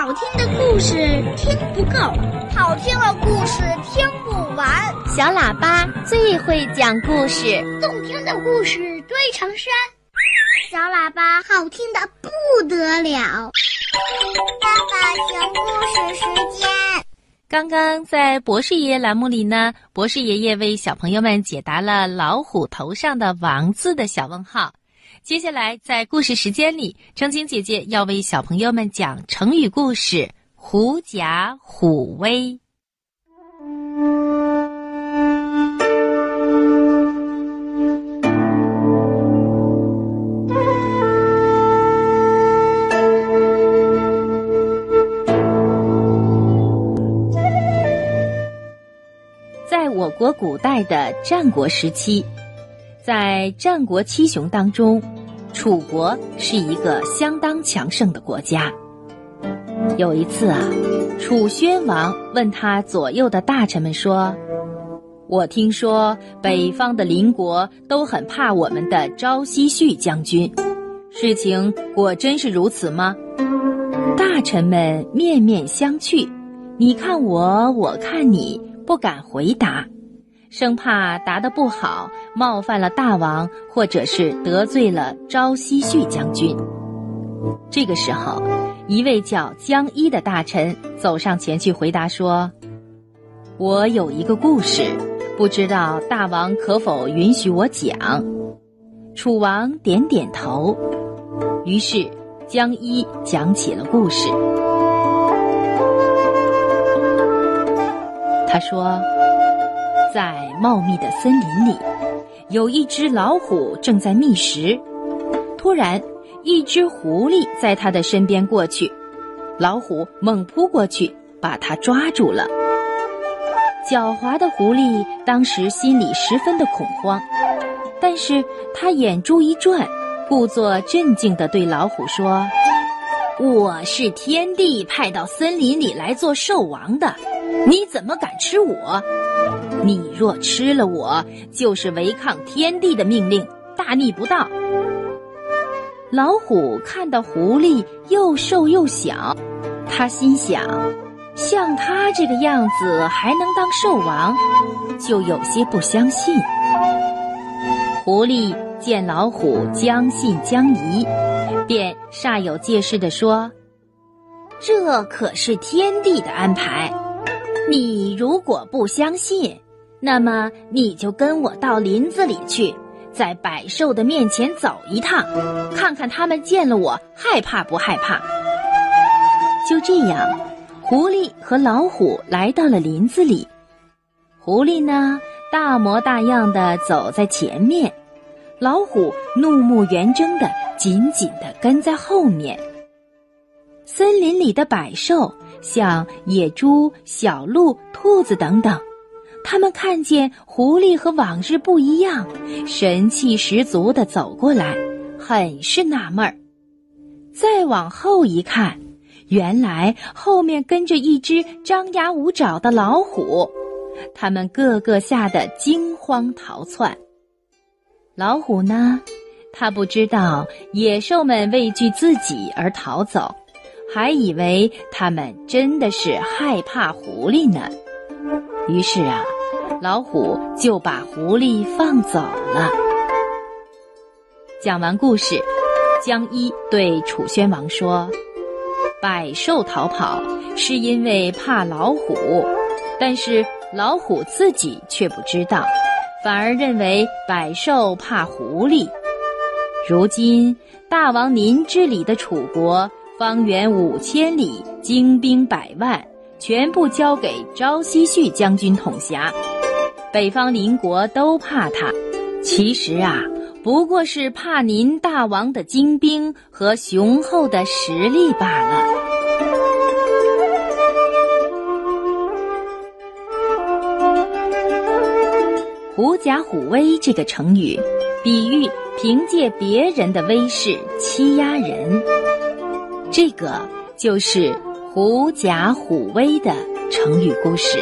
好听的故事听不够，好听的故事听不完。小喇叭最会讲故事，动听的故事堆成山。小喇叭好听的不得了。爸爸讲故事时间。刚刚在博士爷爷栏目里呢，博士爷爷为小朋友们解答了老虎头上的王字的小问号。接下来，在故事时间里，正晶姐姐要为小朋友们讲成语故事《狐假虎威》。在我国古代的战国时期。在战国七雄当中，楚国是一个相当强盛的国家。有一次啊，楚宣王问他左右的大臣们说：“我听说北方的邻国都很怕我们的昭奚绪将军，事情果真是如此吗？”大臣们面面相觑，你看我，我看你，不敢回答。生怕答得不好，冒犯了大王，或者是得罪了昭奚绪将军。这个时候，一位叫江一的大臣走上前去回答说：“我有一个故事，不知道大王可否允许我讲？”楚王点点头，于是江一讲起了故事。他说。在茂密的森林里，有一只老虎正在觅食。突然，一只狐狸在它的身边过去，老虎猛扑过去，把它抓住了。狡猾的狐狸当时心里十分的恐慌，但是他眼珠一转，故作镇静地对老虎说：“我是天帝派到森林里来做兽王的，你怎么敢吃我？”你若吃了我，就是违抗天地的命令，大逆不道。老虎看到狐狸又瘦又小，他心想：像他这个样子还能当兽王，就有些不相信。狐狸见老虎将信将疑，便煞有介事地说：“这可是天帝的安排，你如果不相信。”那么你就跟我到林子里去，在百兽的面前走一趟，看看他们见了我害怕不害怕。就这样，狐狸和老虎来到了林子里。狐狸呢，大模大样的走在前面，老虎怒目圆睁的紧紧的跟在后面。森林里的百兽，像野猪、小鹿、兔子等等。他们看见狐狸和往日不一样，神气十足的走过来，很是纳闷儿。再往后一看，原来后面跟着一只张牙舞爪的老虎，他们个个吓得惊慌逃窜。老虎呢，他不知道野兽们畏惧自己而逃走，还以为他们真的是害怕狐狸呢。于是啊，老虎就把狐狸放走了。讲完故事，江一对楚宣王说：“百兽逃跑是因为怕老虎，但是老虎自己却不知道，反而认为百兽怕狐狸。如今大王您治理的楚国，方圆五千里，精兵百万。”全部交给昭奚绪将军统辖，北方邻国都怕他。其实啊，不过是怕您大王的精兵和雄厚的实力罢了。狐假虎威这个成语，比喻凭借别人的威势欺压人。这个就是。狐假虎威的成语故事。